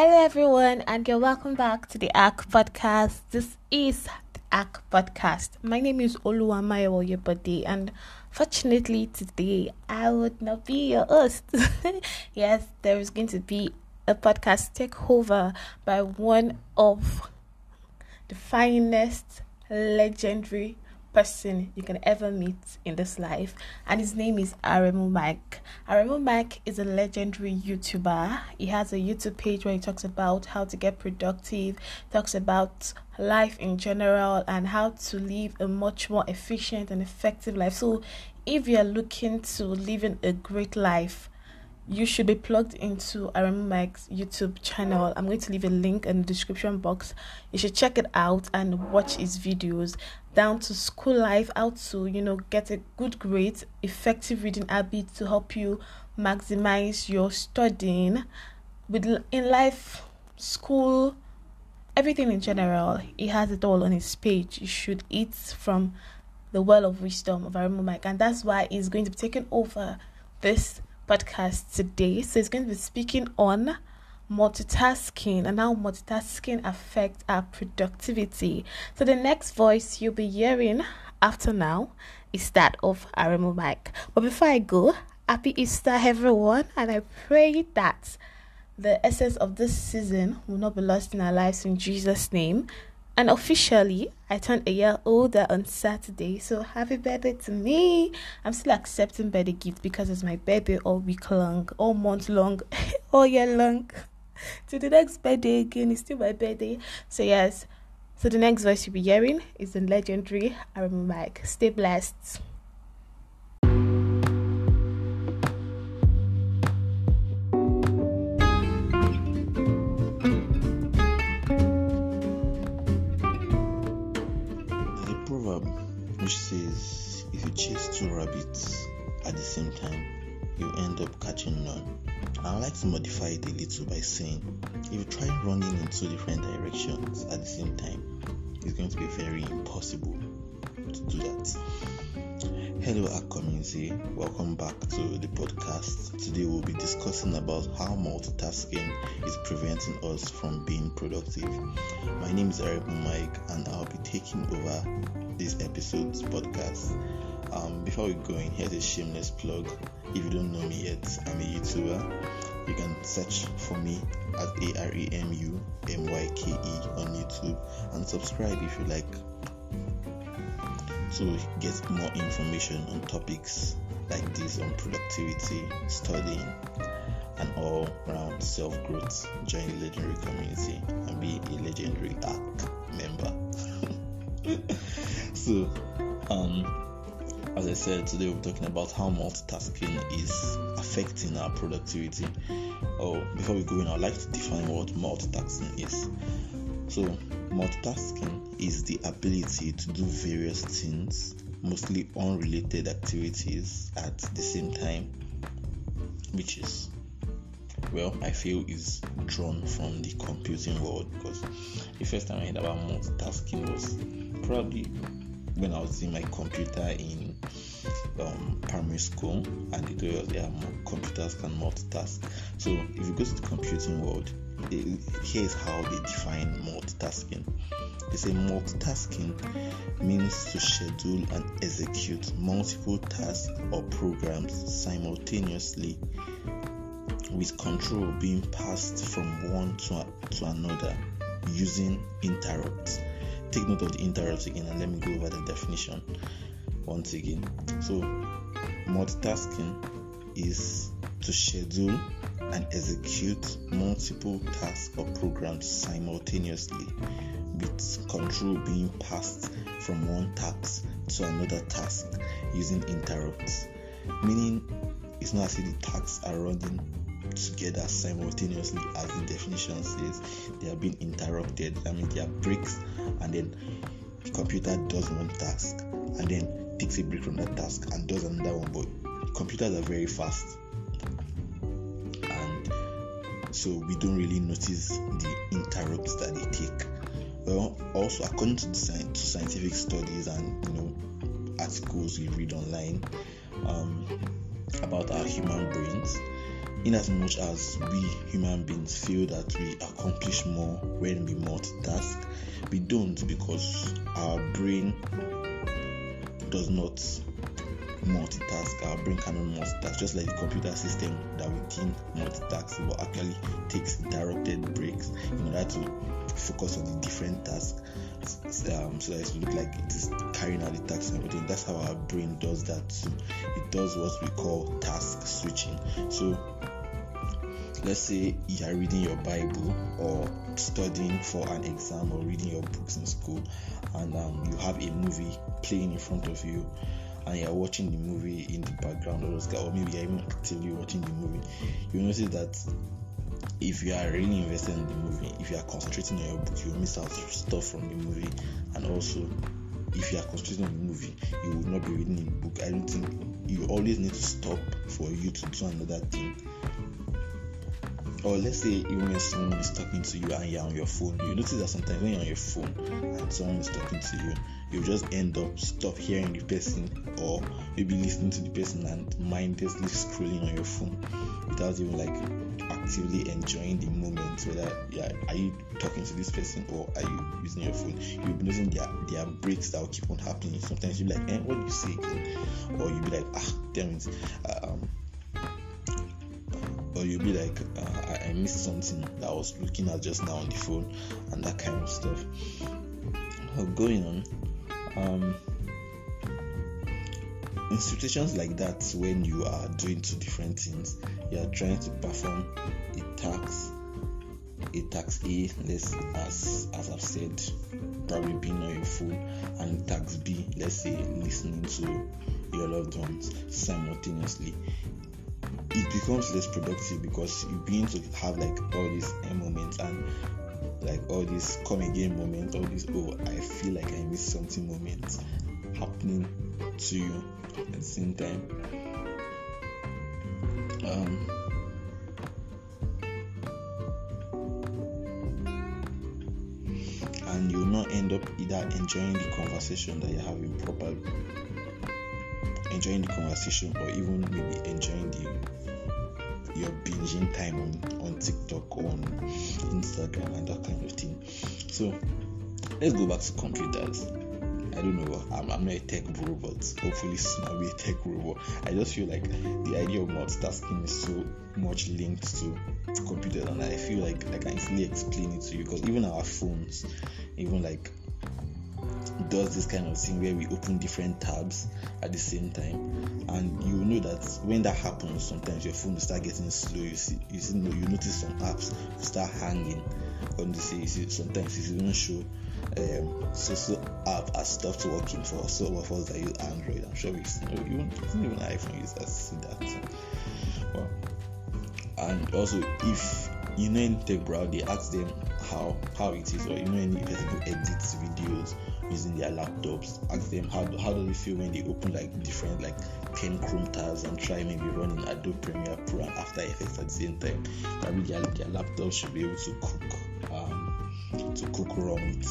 Hello, everyone, and you're welcome back to the Ark podcast. This is the Ark podcast. My name is Oluwamayo Yebode, and fortunately, today I would not be your host. yes, there is going to be a podcast takeover by one of the finest, legendary person you can ever meet in this life, and his name is Aremu Myke. Aremu Myke is a legendary YouTuber. He has a YouTube page where he talks about how to get productive, talks about life in general, and how to live a much more efficient and effective life. So, if you're looking to living a great life, you should be plugged into Aremu Myke's YouTube channel. I'm going to leave a link in the description box. You should check it out and watch his videos down to school life, how to, you know, get a good grade, effective reading habit to help you maximize your studying with in life, school, everything in general. He has it all on his page. You should eat from the well of wisdom of Aremu Myke, and that's why he's going to be taking over this podcast today. So he's going to be speaking on multitasking and how multitasking affects our productivity. So the next voice you'll be hearing after now is that of Aremu Myke. But before I go, happy Easter everyone and I pray that the essence of this season will not be lost in our lives in Jesus' name. And officially, I turned a year older on Saturday. So happy birthday to me. I'm still accepting birthday gifts because it's my birthday all week long, all month long, all year long. to the next birthday again, it's still my birthday. So yes. So the next voice you'll be hearing is the legendary Aremu Myke. Stay blessed. Which says if you chase two rabbits at the same time, you end up catching none. I like to modify it a little by saying if you try running in two different directions at the same time, it's going to be very impossible to do that. Hello, our community. Welcome back to the podcast. Today, we'll be discussing about how multitasking is preventing us from being productive. My name is Aremu Myke, and I'll be taking over this episode's podcast. Um, before we go in, here's a shameless plug. If you don't know me yet, I'm a YouTuber. You can search for me at A R E M U M Y K E on YouTube and subscribe if you like to get more information on topics like this on productivity, studying, and all around self growth. Join the legendary community and be a legendary Ark member. so, um, as I said, today we're talking about how multitasking is affecting our productivity. Oh, before we go in, I'd like to define what multitasking is. So, multitasking is the ability to do various things, mostly unrelated activities, at the same time, which is, well, I feel is drawn from the computing world because the first time I heard about multitasking was probably when I was in my computer in um, primary school, and told us yeah, computers can multitask. So if you go to the computing world, here's how they define multitasking. They say multitasking means to schedule and execute multiple tasks or programs simultaneously with control being passed from one to, to another using interrupts. Take note of the interrupts again and let me go over the definition once again. So, multitasking is to schedule and execute multiple tasks or programs simultaneously with control being passed from one task to another task using interrupts. Meaning, it's not as if the tasks are running together simultaneously as the definition says they are being interrupted. I mean, there are breaks, and then the computer does one task and then takes a break from that task and does another one. But computers are very fast, and so we don't really notice the interrupts that they take. Well, also according to, to scientific studies and you know articles we read online um, about our human brains, in as much as we human beings feel that we accomplish more when we multitask, we don't because our brain does not multitask. Our brain cannot multitask, just like the computer system that we think multitask, but actually takes directed breaks in order to focus on the different tasks. Um, so that it look like it is carrying out the task and everything. That's how our brain does that. It does what we call task switching. So let's say you are reading your Bible or studying for an exam or reading your books in school, and um, you have a movie playing in front of you, and you're watching the movie in the background, or maybe you're even actively watching the movie, you notice that if you are really invested in the movie, if you are concentrating on your book, you will miss out stuff from the movie, and also if you are concentrating on the movie, you will not be reading the book. I don't think you always need to stop for you to do another thing or let's say even when someone is talking to you and you're on your phone, you notice that sometimes when you're on your phone and someone is talking to you, you just end up stop hearing the person or maybe listening to the person and mindlessly scrolling on your phone without even like actively enjoying the moment whether yeah are you talking to this person or are you using your phone? You'll be noticing there there are breaks that will keep on happening. Sometimes you'll be like eh, what do you say again? Or you'll be like ah damn it. Um or you'll be like, uh, I, missed something that I was looking at just now on the phone, and that kind of stuff. Going on, um, in situations like that, when you are doing two different things, you are trying to perform a task, a task A, let's as as I've said, probably being on your phone, and task B, let's say listening to your loved ones simultaneously it becomes less productive because you begin to have like all these moments and like all these come again moments, all these oh I feel like I missed something moments happening to you at the same time. Um, and you'll not end up either enjoying the conversation that you're having properly enjoying the conversation or even maybe enjoying the your binging time on, on TikTok on Instagram and that kind of thing. So let's go back to computers. I don't know. I'm, I'm not a tech bro, but hopefully soon I'll be a tech bro. I just feel like the idea of multitasking is so much linked to, to computers, and I feel like I can easily explain it to you because even our phones, even like does this kind of thing where we open different tabs at the same time. And you know that when that happens sometimes your phone will start getting slow. You see you see you notice some apps start hanging on the you see sometimes it even show um, so so app has stopped working for some of us that use android. I'm sure we've even, even iphone users see that. Well, and also if you know in tech brow they ask them how how it is or you know any person who edits videos using their laptops ask them how, how do they feel when they open like different like 10 chrome tabs and try maybe running adobe premiere pro and after effects at the same time. Probably their, their laptop should be able to cook um, to cook raw meat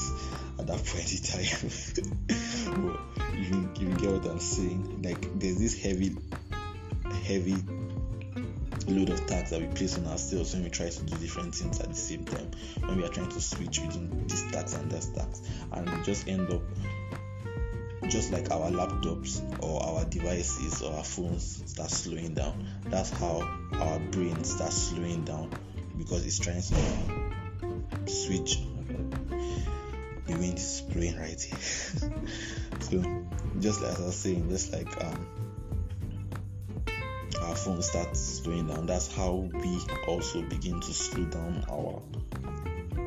at that point in time. But you, you get what i'm saying? Like there's this heavy heavy load of tasks that we place on ourselves when we try to do different things at the same time when we are trying to switch between these tasks and that tasks and we just end up just like our laptops or our devices or our phones start slowing down. That's how our brain starts slowing down because it's trying to switch the wind is blowing right here. So just like i was saying just like um our phone starts slowing down, that's how we also begin to slow down our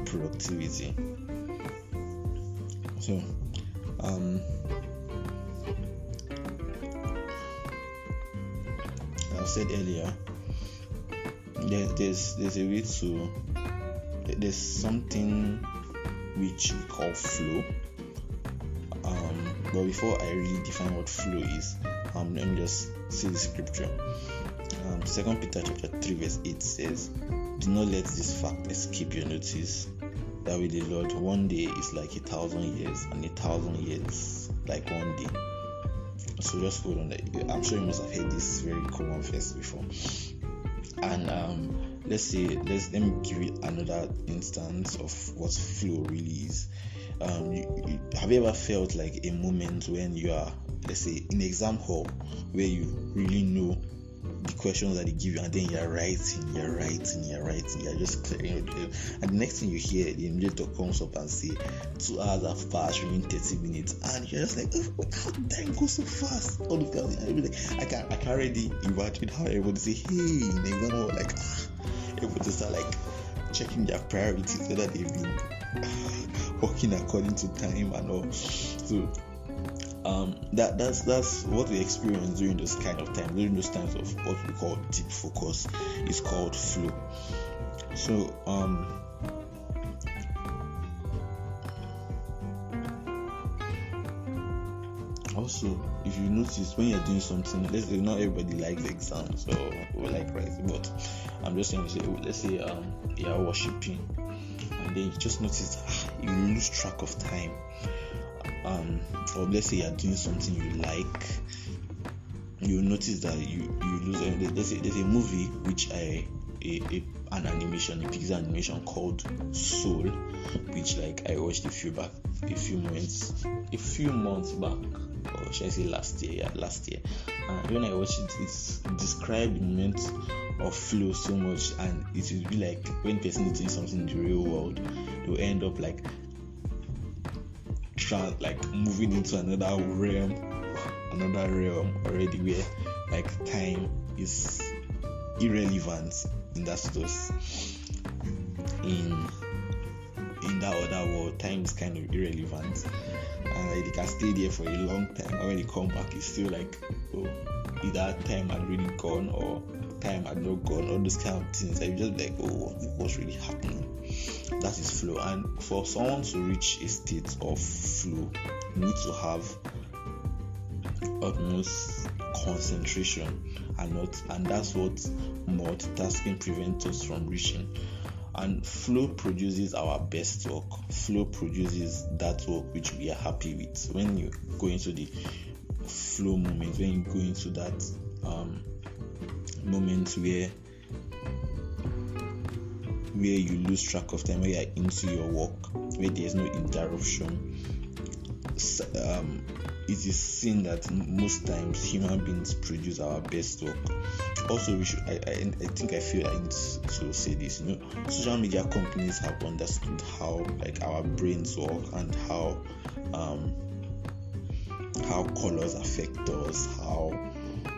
productivity. So, um, I said earlier, there, there's there's a way to there's something which we call flow. Um, but before I really define what flow is, um, let me just see the scripture. Um, Second Peter chapter 3 verse 8 says, Do not let this fact escape your notice that with the Lord one day is like a thousand years and a thousand years like one day. So just hold on. I'm sure you must have heard this very common verse before. and um, let's say let's let me give you another instance of what flow really is um, you, you, have you ever felt like a moment when you are let's say in exam hall where you really know the questions that they give you, and then you're writing, you're writing, you're writing, you're just clearing And the next thing you hear, the invigilator comes up and say, two hours have passed, remaining 30 minutes, and you're just like, oh, how did time go so fast? All of that, like, I can I can already imagine how everybody say, hey, in exam hall, like, everybody start like checking their priorities, whether they've been working according to time and all. So um, that that's that's what we experience during those kind of times, during those times of what we call deep focus. It's called flow. So um, also if you notice when you're doing something let's say not everybody likes exams or, or like writing but i'm just saying say let's say um you're worshiping and then you just notice ah, you lose track of time um, or let's say you're doing something you like, you notice that you you lose. Uh, there's a, there's a movie which I a, a, an animation, a Pixar animation called Soul, which like I watched a few back, a few months, a few months back, or should I say last year? Yeah, last year. And when I watched it, it's described the moment of flow so much, and it will be like when person is doing something in the real world, they will end up like trans like moving into another realm another realm already where like time is irrelevant in that status in in that other world time is kind of irrelevant. And like they can stay there for a long time and when they come back it's still like oh either time had really gone or time had not gone all those kind of things. You just like oh what's really happening that is flow. And for someone to reach a state of flow you need to have utmost concentration and not and that's what multitasking prevents us from reaching. And flow produces our best work. Flow produces that work which we are happy with. When you go into the flow moment when you go into that um, moment where where you lose track of time, where you're into your work, where there's no interruption. Um, it is seen that most times human beings produce our best work. Also, we should. I, I, I think I feel I need to say this. You know, social media companies have understood how like our brains work and how um, how colors affect us, how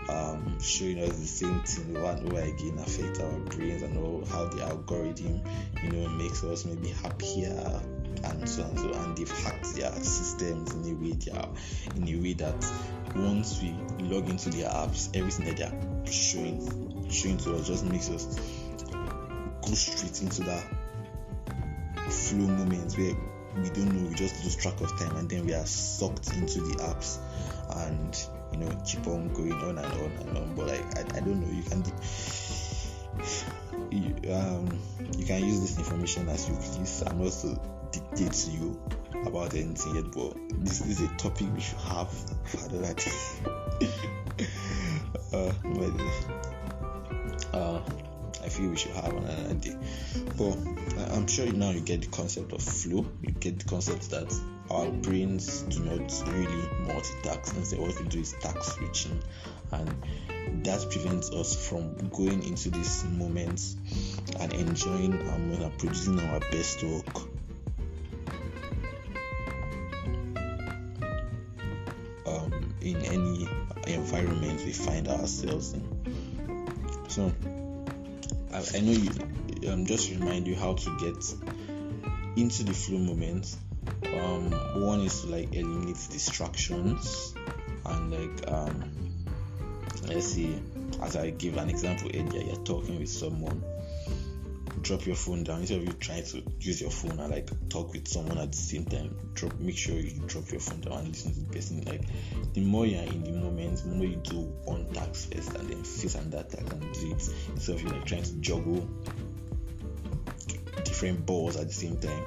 um, showing us the same thing over over again affect our brains and all how the algorithm you know makes us maybe happier and so and so and they've hacked their systems in a way they are in a way that once we log into their apps everything that they're showing showing to us just makes us go straight into that flow moment where we don't know we just lose track of time and then we are sucked into the apps. And you know keep on going on and on and on but like i, I don't know you can you, um, you can use this information as you please and also dictate to you about anything yet but this, is a topic we should have for another day uh, but, uh, I feel we should have another day. But I'm sure now you get the concept of flow. You get the concept that our brains do not really multitask. Instead what we do is task switching. And that prevents us from going into these moments and enjoying our moment and producing our best work. Um, in any environment we find ourselves in. So I, I know you um, just remind you how to get into the flow moment um, one is to like eliminate distractions and like um, let's see as i give an example earlier you're talking with someone drop your phone down. Instead of you trying to use your phone and like talk with someone at the same time drop make sure you drop your phone down and listen to the person. Like the more you're in the moment the more you do one task first and then face another task and do it. Instead of you like trying to juggle balls at the same time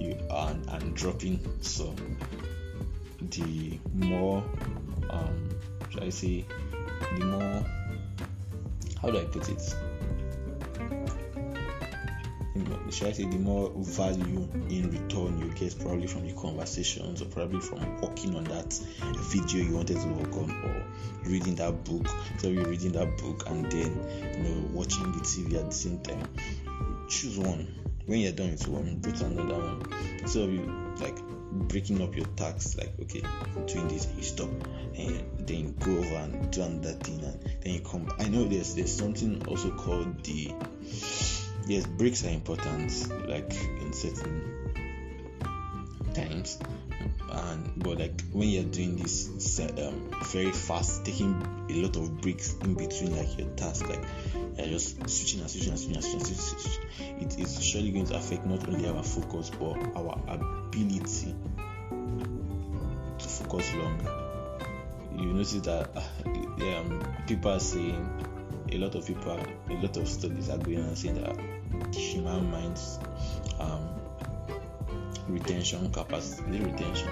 you and, and dropping so the more um should I say the more how do I put it should I say the more value in return you get probably from the conversations or probably from working on that video you wanted to work on or reading that book. So you're reading that book and then you know watching the TV at the same time. Choose one. When you're done with one, go to another one. So you like breaking up your tasks like okay doing this you stop and then go over and do another thing and then you come i know there's there's something also called the yes breaks are important like in certain times and but like when you're doing this um, very fast taking a lot of breaks in between like your task like you're just switching and switching and switching and switching, and switching. it is surely going to affect not only our focus but our ability to focus longer you notice that um, people are saying a lot of people a lot of studies are going on saying that human mind's um, retention capacity, retention,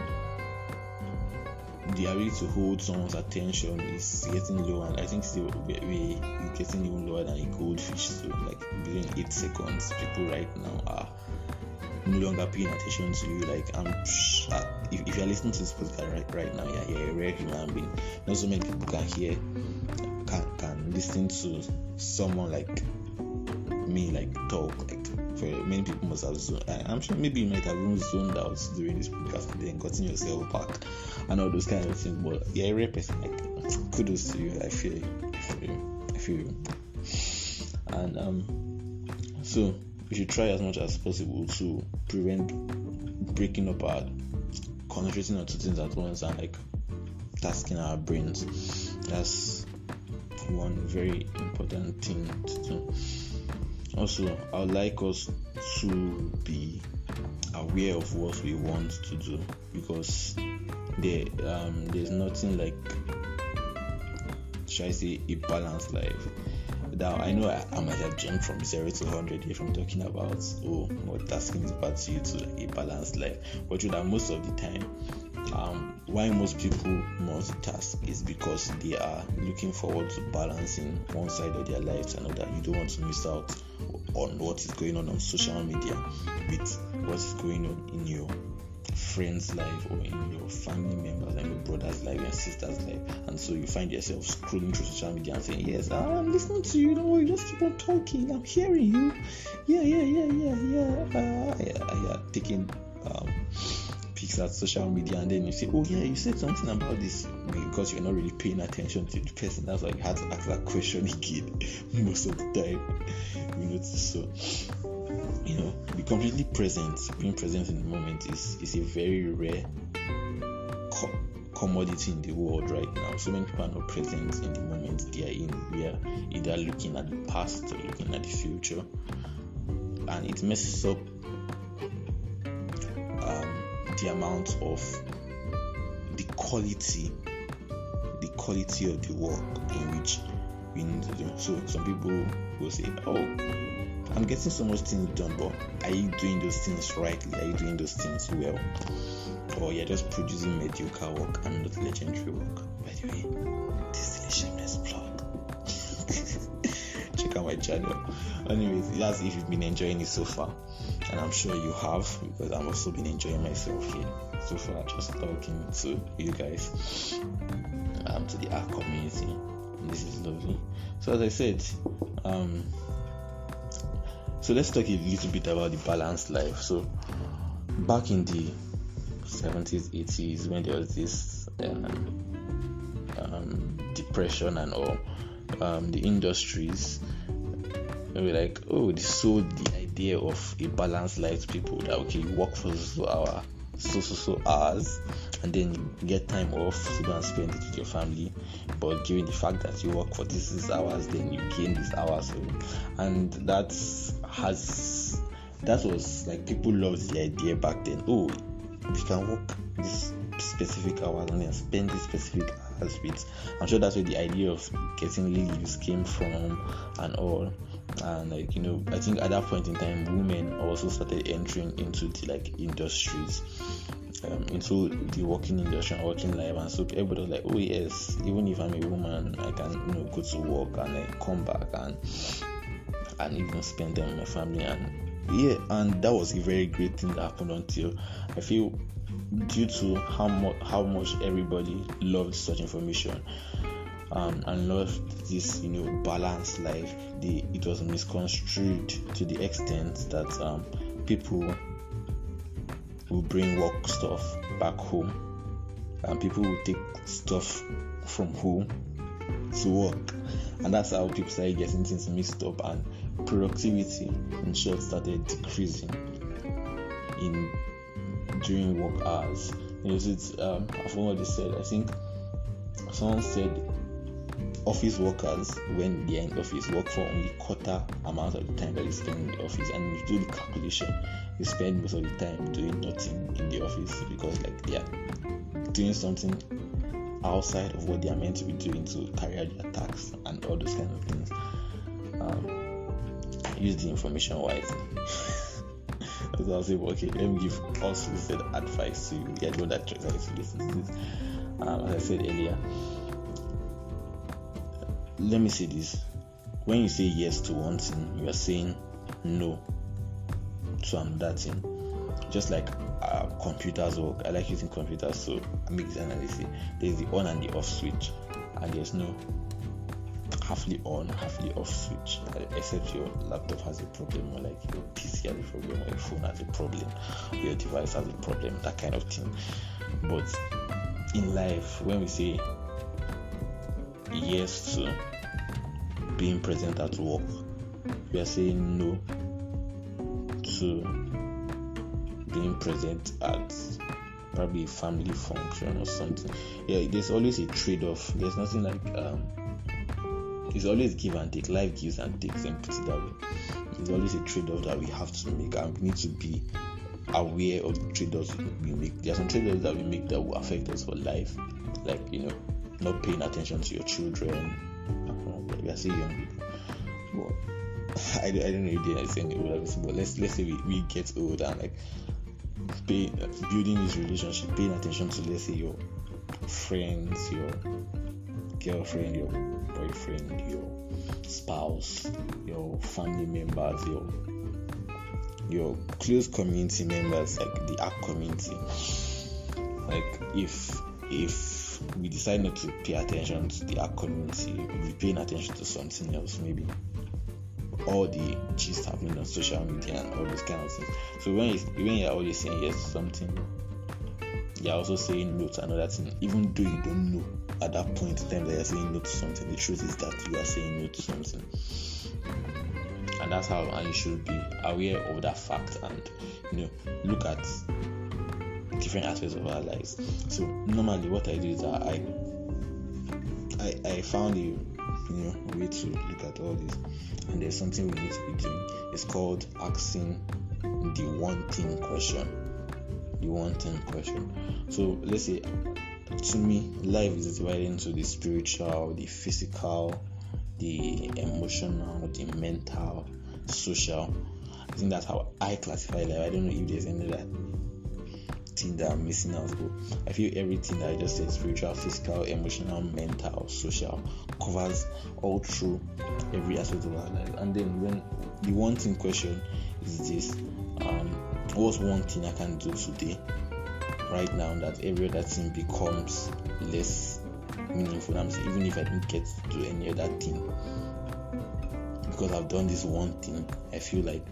the ability to hold someone's attention is getting lower, and I think still we, we getting even lower than a goldfish. So, like within eight seconds, people right now are no longer paying attention to you. Like I'm, uh, if, if you're listening to this podcast right right now, you're, you're a rare human being. Not so many people can hear, can can listen to someone like me like talk like for many people must have zoned I'm sure maybe you might have even zoned out during this podcast and then gotten yourself back and all those kind of things but yeah rare person like kudos to you I feel you I feel you I feel you. And um so we should try as much as possible to prevent breaking up our concentrating on two things at once and like tasking our brains. That's one very important thing to do also i would like us to be aware of what we want to do because there um, there's nothing like should I say a balanced life. Now I know I, I might have jumped from zero to hundred if I'm talking about oh what tasking is to you to like a balanced life. But you that most of the time um, why most people multitask is because they are looking forward to balancing one side of their life to another. You don't want to miss out on what is going on on social media with what is going on in your friend's life or in your family members and your brother's life and sister's life. And so you find yourself scrolling through social media and saying yes i'm listening to you. Don't worry just keep on talking. I'm hearing you. Yeah yeah yeah yeah yeah. Uh, yeah, yeah taking um, pics at social media and then you say oh yeah you said something about this because you're not really paying attention to the person. That's why you had to ask that question again most of the time. You notice so you know be completely present. Being present in the moment is is a very rare co- commodity in the world right now. So many people are not present in the moment they are in. We are either looking at the past or looking at the future. And it messes up the amount of the quality the quality of the work in which we need to do. So some people will say oh i'm getting so much things done but are you doing those things rightly? Are you doing those things well? Or you're just producing mediocre work and not legendary work? By the way this is a shameless plug. Check out my channel. Anyways that's if you've been enjoying it so far and I'm sure you have because I've also been enjoying myself here so far, just talking to you guys, um, to the Ark community. This is lovely. So as I said, um, so let's talk a little bit about the balanced life. So back in the 70s, 80s, when there was this um, um, depression and all, um, the industries were like, oh, they sold the idea of a balanced life people that okay, you work for so hour, so so so hours, and then you get time off to go and spend it with your family. But given the fact that you work for these hours, then you gain these hours, and that has that was like people loved the idea back then. Oh, we can work this specific hours and spend this specific hours with. I'm sure that's where the idea of getting leaves came from and all and like you know i think at that point in time women also started entering into the like industries um, into the working industry and working life. And so everybody was like oh yes even if i'm a woman i can you know go to work and then come back and and even spend time with my family. And yeah, and that was a very great thing that happened until I feel due to how much how much everybody loved such information um, and lost this you know balanced life it was misconstrued to the extent that um, people will bring work stuff back home and people will take stuff from home to work and that's how people started getting things mixed up and productivity in short started decreasing in during work hours. You know, it's, um, what they said. I think someone said office workers when they're in office work for only quarter amount of the time that they spend in the office and if you do the calculation they spend most of the time doing nothing in the office because like they are doing something outside of what they are meant to be doing to carry out their tasks and all those kind of things um, use the information wisely As I was saying, okay, let me give unsolicited advice to you. Yeah, know that tries to listen to this. Um, as I said earlier, let me say this. When you say yes to one thing, you are saying no to another thing. Just like uh, computers work, I like using computers, so I make this analysis. There's the on and the off switch, and there's no halfly on, halfly off switch, except your laptop has a problem, or like your PC has a problem, or your phone has a problem, or your device has a problem, that kind of thing. But in life, when we say yes to being present at work, we are saying no to being present at probably a family function or something. Yeah, there's always a trade off. There's nothing like um, it's always give and take. Life gives and takes, and put it that way. There's always a trade-off that we have to make, and we need to be aware of the trade-offs we make. There are some trade-offs that we make that will affect us for life, like you know, not paying attention to your children. We are still young people. Well, I, I don't know if they're saying old, but let's let's say we, we get old and like pay, building this relationship, paying attention to let's say your friends, your girlfriend, your boyfriend, your spouse, your family members, your your close community members, like the Ark community. Like if if we decide not to pay attention to the community, we'll be paying attention to something else, maybe all the gist happening on social media and all those kind of things. So when you when you're always saying yes to something, you're also saying no to another thing, even though you don't know at that point in time that you're saying no to something. The truth is that you are saying no to something. And that's how and you should be aware of that fact and you know look at different aspects of our lives. So normally what I do is that I I, I found a you know way to look at all this and there's something we need to be doing. It's called asking the one thing question. The one thing question. So let's say to me, life is divided into the spiritual, the physical, the emotional, the mental, social. I think that's how I classify life. I don't know if there's any other thing that I'm missing out, but I feel everything that I just said spiritual, physical, emotional, mental, social covers all through every aspect of our life. And then when the one thing question is this um, what's one thing I can do today right now that every other thing becomes less meaningful. I'm saying even if I don't get to do any other thing, because I've done this one thing, I feel like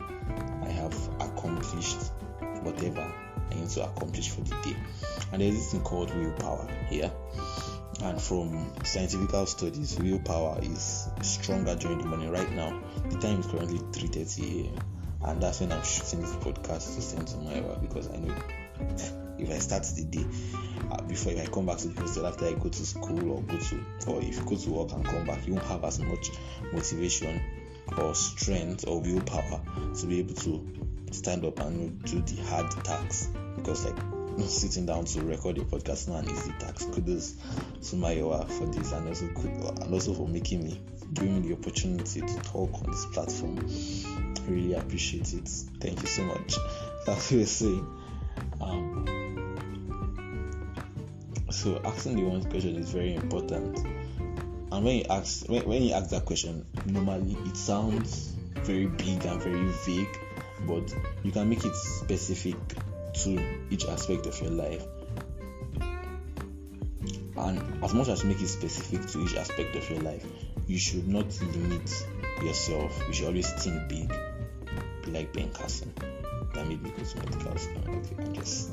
I have accomplished whatever To accomplish for the day. And there's this thing called willpower here. And from scientific studies, willpower is stronger during the morning. Right now, the time is currently 3:30 a.m. And that's when I'm shooting this podcast to send to my wife because I know if I start the day uh, before if I come back to the hostel after I go to school or go to or if you go to work and come back, you won't have as much motivation or strength or willpower to be able to stand up and do the hard tasks because like sitting down to record a podcast not an easy task. Kudos to Mayowa for this and also and also for making me giving me the opportunity to talk on this platform. really appreciate it. Thank you so much. That's what we're saying. Um, so asking the one question is very important. And when you ask when, when you ask that question, normally it sounds very big and very vague but you can make it specific to each aspect of your life. And as much as you make it specific to each aspect of your life, you should not limit yourself. You should always think big, be like Ben Carson. That made me go to medical school. Okay, I'm just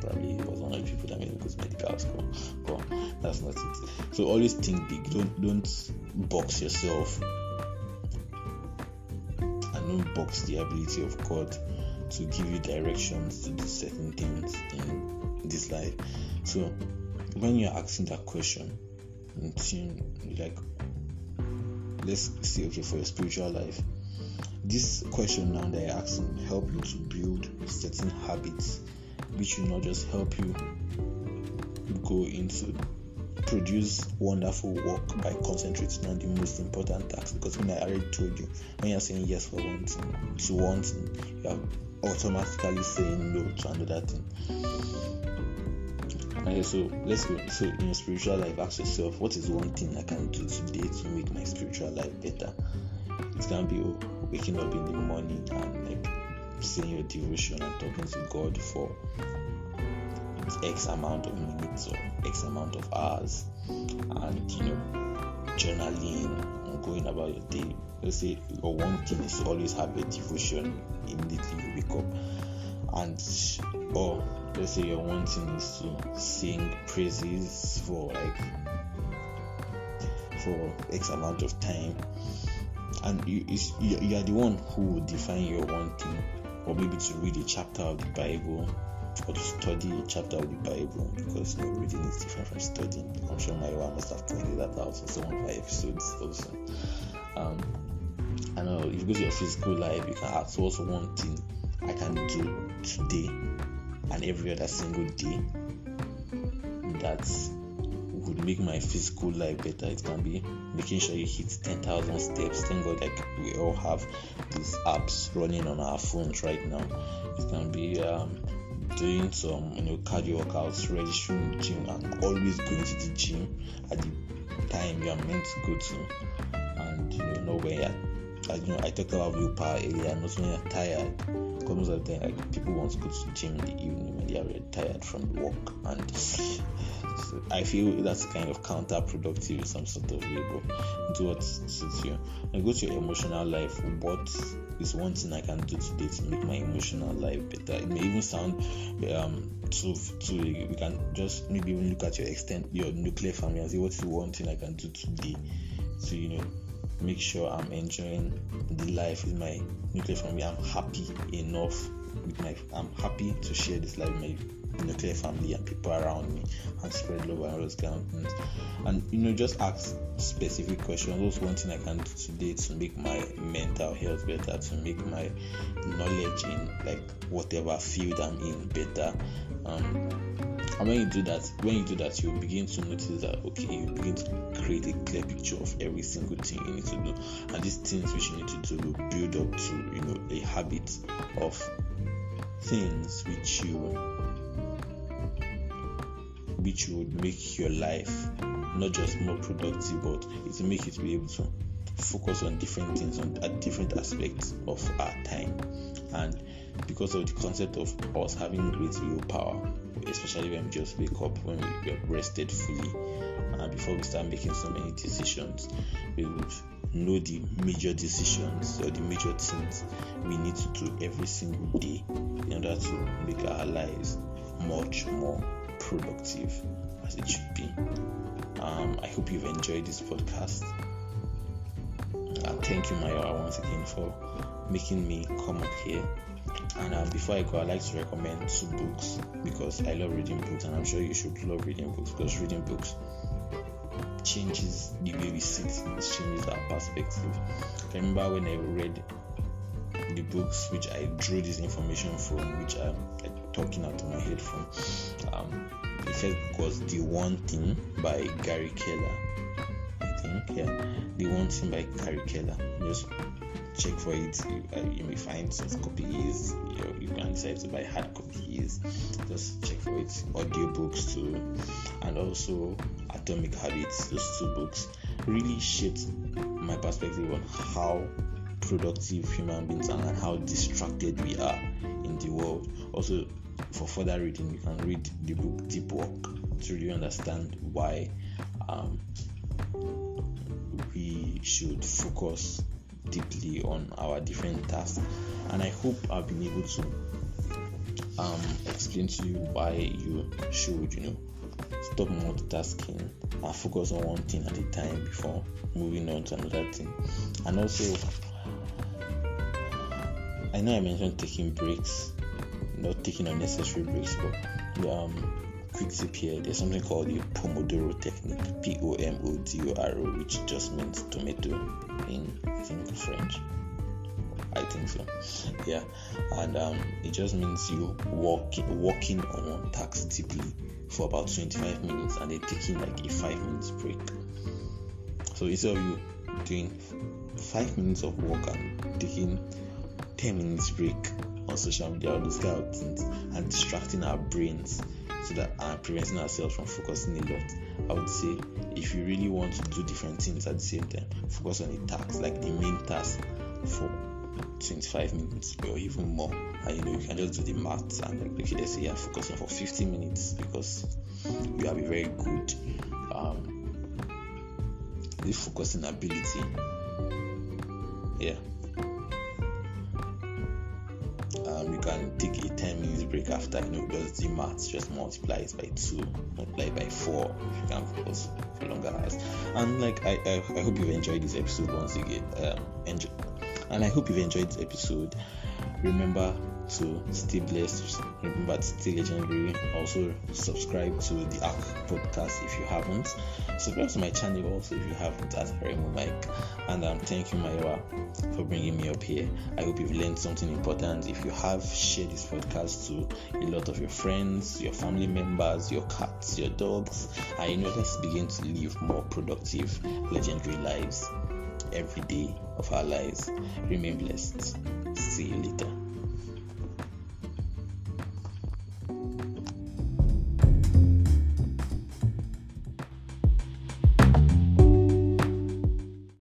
probably was one of the people that made me go to medical school. But that's not it. So always think big. Don't don't box yourself and don't box the ability of God to give you directions to do certain things in this life. So when you're asking that question, like let's see okay for your spiritual life this question now that you're asking help you to build certain habits which will not just help you go into produce wonderful work by concentrating on the most important task because when I already told you when you're saying yes for one thing to one thing you are automatically saying no to another thing. Okay so let's go so in your spiritual life ask yourself what is one thing I can do today to make my spiritual life better? It can be waking up in the morning and like saying your devotion and talking to God for X amount of minutes or X amount of hours, and you know, journaling and going about your day. Let's say your one thing is to always have a devotion immediately you wake up, and or let's say your one thing is to sing praises for like for X amount of time and you, you are the one who will define your one thing or maybe to read a chapter of the bible or to study a chapter of the bible because you know, reading is different from studying i'm sure my wife must have pointed that out in some of my episodes also um, i know if you go to your physical life you can ask what's one thing i can do today and every other single day that would make my physical life better. It can be making sure you hit 10,000 steps. Thank God, like we all have these apps running on our phones right now. It can be um, doing some you know cardio workouts, registering gym, and always going to the gym at the time you are meant to go to, and you know, know when you're. I, you know, I talked about willpower earlier. Not when you're tired, because most of the time, like people want to go to the gym in the evening they are really tired from work, and so I feel that's kind of counterproductive in some sort of way, but do what suits you. And go to your emotional life. What is one thing I can do today to make my emotional life better? It may even sound um too too. We can just maybe even look at your extent, your nuclear family, and say what's the one thing I can do today to you know make sure I'm enjoying the life with my nuclear family. I'm happy enough with my. I'm happy to share this life with my nuclear family and people around me and spread love and all those kind of things. And you know, just ask specific questions. What's one thing I can do today to make my mental health better, to make my knowledge in like whatever field I'm in better. Um, and when you do that, when you do that, you begin to notice that okay, you begin to create a clear picture of every single thing you need to do, and these things which you need to do will build up to you know a habit of things which you which would make your life not just more productive, but it make to be able to focus on different things on at different aspects of our time. And because of the concept of us having great willpower, especially when we just wake up, when we are rested fully, and before we start making so many decisions, we would know the major decisions or the major things we need to do every single day in order to make our lives much more productive as it should be. Um, I hope you've enjoyed this podcast. And thank you, Maya, once again for making me come up here. And uh, before I go, I'd like to recommend two books because I love reading books, and I'm sure you should love reading books because reading books changes the way we see things, changes our perspective. I remember when I read the books which I drew this information from, which I'm like, talking out of my head from. Um, the first book was The One Thing by Gary Keller. I think, yeah, The One Thing by Gary Keller. Just check for it. You, uh, you may find soft copies. You, you can decide to buy hard copies. Just check for it. Audiobooks too, and also Atomic Habits. Those two books really shaped my perspective on how productive human beings are and how distracted we are in the world. Also, for further reading, you can read the book Deep Work to really understand why um, we should focus deeply on our different tasks. And I hope I've been able to um, explain to you why you should, you know, stop multitasking and focus on one thing at a time before moving on to another thing. And also, I know I mentioned taking breaks, not taking unnecessary breaks, but um, quick tip here there's something called the Pomodoro technique, P O M O D O R O, which just means tomato in Think French. I think so. Yeah, and um, it just means you walking walking on task deeply for about 25 minutes and then taking like a five minutes break. So instead of you doing five minutes of walk and taking 10 minutes break on social media, all those kind of things, and distracting our brains so that and preventing ourselves from focusing a lot. I would say if you really want to do different things at the same time, focus on the task, like the main task for 25 minutes or even more. And you know, you can just do the maths and like, okay, let's say you're focusing for 15 minutes because you have a very good um, focusing ability. Yeah. Um, you can take a 10 minutes break after you know just the maths just multiply it by 2 multiply by 4 if you can focus for longer hours and like I, I, I hope you've enjoyed this episode once again um, enjoy and I hope you've enjoyed this episode. Remember to stay blessed. Remember to stay legendary. Also, subscribe to the Ark podcast if you haven't. Subscribe to my channel also if you haven't at Aremu Myke. And um, thank you, Maiwa, for bringing me up here. I hope you've learned something important. If you have, share this podcast to a lot of your friends, your family members, your cats, your dogs. And you know, let's begin to live more productive, legendary lives every day of our lives. Remain blessed. See you later.